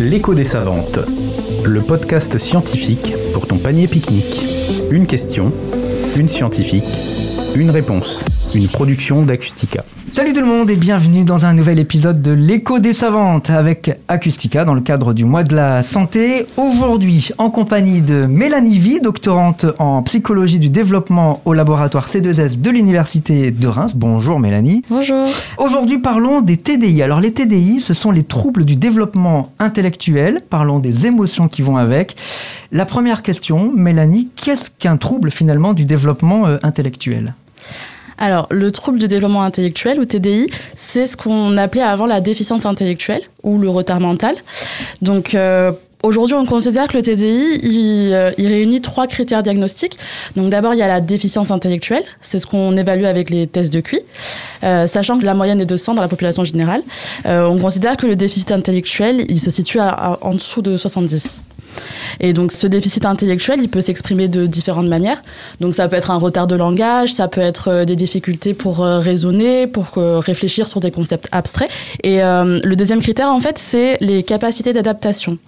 L'écho des savantes, le podcast scientifique pour ton panier pique-nique. Une question, une scientifique, une réponse, une production d'Acustica. Salut tout le monde et bienvenue dans un nouvel épisode de l'écho des savantes avec Acustica dans le cadre du mois de la santé. Aujourd'hui en compagnie de Mélanie Vie, doctorante en psychologie du développement au laboratoire C2S de l'université de Reims. Bonjour Mélanie. Bonjour. Aujourd'hui parlons des TDI. Alors les TDI ce sont les troubles du développement intellectuel. Parlons des émotions qui vont avec. La première question, Mélanie, qu'est-ce qu'un trouble finalement du développement euh, intellectuel? Alors, le trouble du développement intellectuel, ou TDI, c'est ce qu'on appelait avant la déficience intellectuelle ou le retard mental. Donc, euh, Aujourd'hui, on considère que le TDI, euh, il, réunit trois critères diagnostiques. Donc d'abord, il y a la déficience intellectuelle, c'est ce qu'on évalue avec les tests de QI, euh, sachant que la moyenne est de 100 dans la population générale. on considère que le déficit intellectuel, il se situe en dessous de 70. Et donc ce déficit intellectuel, il peut s'exprimer de différentes manières. Donc ça peut être un retard de langage, ça peut être euh, des difficultés pour euh, raisonner, pour euh, réfléchir sur des concepts abstraits. Et le deuxième critère, en fait, c'est les capacités d'adaptation.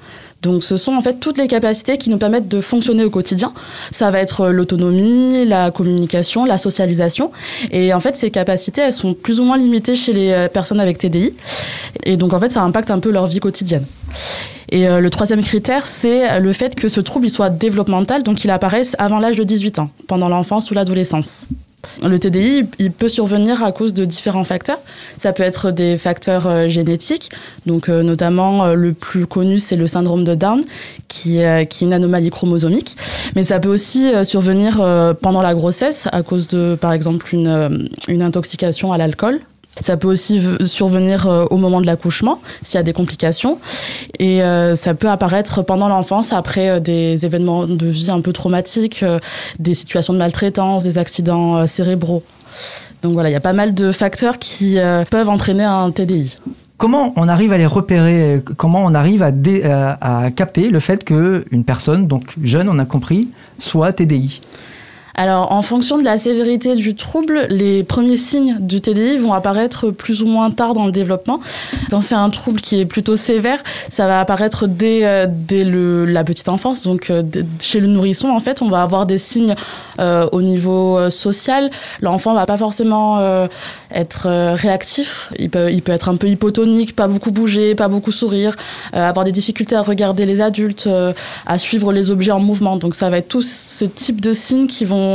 Donc ce sont en fait toutes les capacités qui nous permettent de fonctionner au quotidien. Ça va être l'autonomie, la communication, la socialisation. Et en fait ces capacités, elles sont plus ou moins limitées chez les personnes avec TDI. Et donc en fait ça impacte un peu leur vie quotidienne. Et euh, le troisième critère, c'est le fait que ce trouble soit développemental, donc il apparaisse avant l'âge de 18 ans, pendant l'enfance ou l'adolescence. Le TDI, il peut survenir à cause de différents facteurs. Ça peut être des facteurs euh, génétiques, donc euh, notamment le plus connu, c'est le syndrome de Down, qui, est une anomalie chromosomique. Mais ça peut aussi survenir pendant la grossesse à cause de, par exemple, une intoxication à l'alcool ça peut aussi survenir euh, au moment de l'accouchement, s'il y a des complications. Et euh, ça peut apparaître pendant l'enfance, après euh, des événements de vie un peu traumatiques, des situations de maltraitance, des accidents cérébraux. Donc voilà, il y a pas mal de facteurs qui peuvent entraîner un TDI. Comment on arrive à les repérer Comment on arrive à, à capter le fait qu'une personne, donc jeune, on a compris, soit TDI alors, en fonction de la sévérité du trouble, les premiers signes du TDI vont apparaître plus ou moins tard dans le développement. Quand c'est un trouble qui est plutôt sévère, ça va apparaître dès, euh, dès le, la petite enfance. Donc, euh, chez le nourrisson, en fait, on va avoir des signes euh, au niveau social. L'enfant va pas forcément être réactif. Il peut, il peut être un peu hypotonique, pas beaucoup bouger, pas beaucoup sourire, avoir des difficultés à regarder les adultes, à suivre les objets en mouvement. Donc, ça va être tout ce type de signes qui vont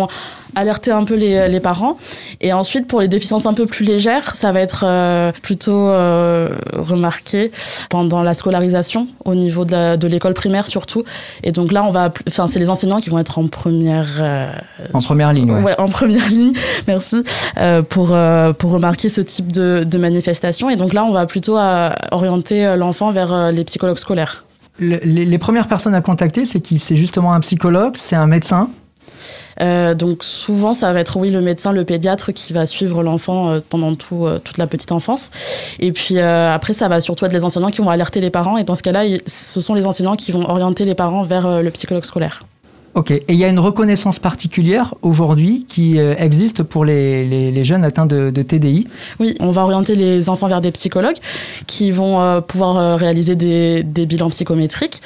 alerter un peu les, parents. Et ensuite, pour les déficiences un peu plus légères, ça va être euh, plutôt euh, remarqué pendant la scolarisation, au niveau de l'école primaire surtout. Et donc là, on va, enfin, c'est les enseignants qui vont être en première. Euh, en première ligne. Ouais. en première ligne. Merci pour pour remarquer ce type de, de manifestation. Et donc là, on va plutôt orienter l'enfant vers les psychologues scolaires. les, les, premières personnes à contacter, c'est qui? C'est justement un psychologue, c'est un médecin? Euh, donc souvent, ça va être oui le médecin, le pédiatre qui va suivre l'enfant euh, pendant tout, euh, toute la petite enfance. Et puis après, ça va surtout être les enseignants qui vont alerter les parents. Et dans ce cas-là, ce sont les enseignants qui vont orienter les parents vers le psychologue scolaire. Ok. Et il y a une reconnaissance particulière aujourd'hui qui euh, existe pour les, les, jeunes atteints de, de, TDI Oui, on va orienter les enfants vers des psychologues qui vont euh, pouvoir euh, réaliser des, des, bilans psychométriques.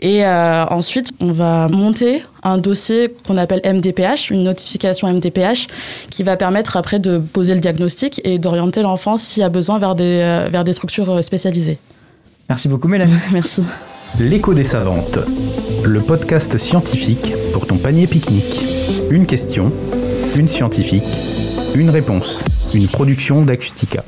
Et ensuite, on va monter un dossier qu'on appelle MDPH, une notification MDPH, qui va permettre après de poser le diagnostic et d'orienter l'enfant s'il y a besoin vers des, vers des structures spécialisées. Merci beaucoup Mélanie. Merci. L'écho des savantes, le podcast scientifique pour ton panier pique-nique. Une question, une scientifique, une réponse, une production d'Acustica.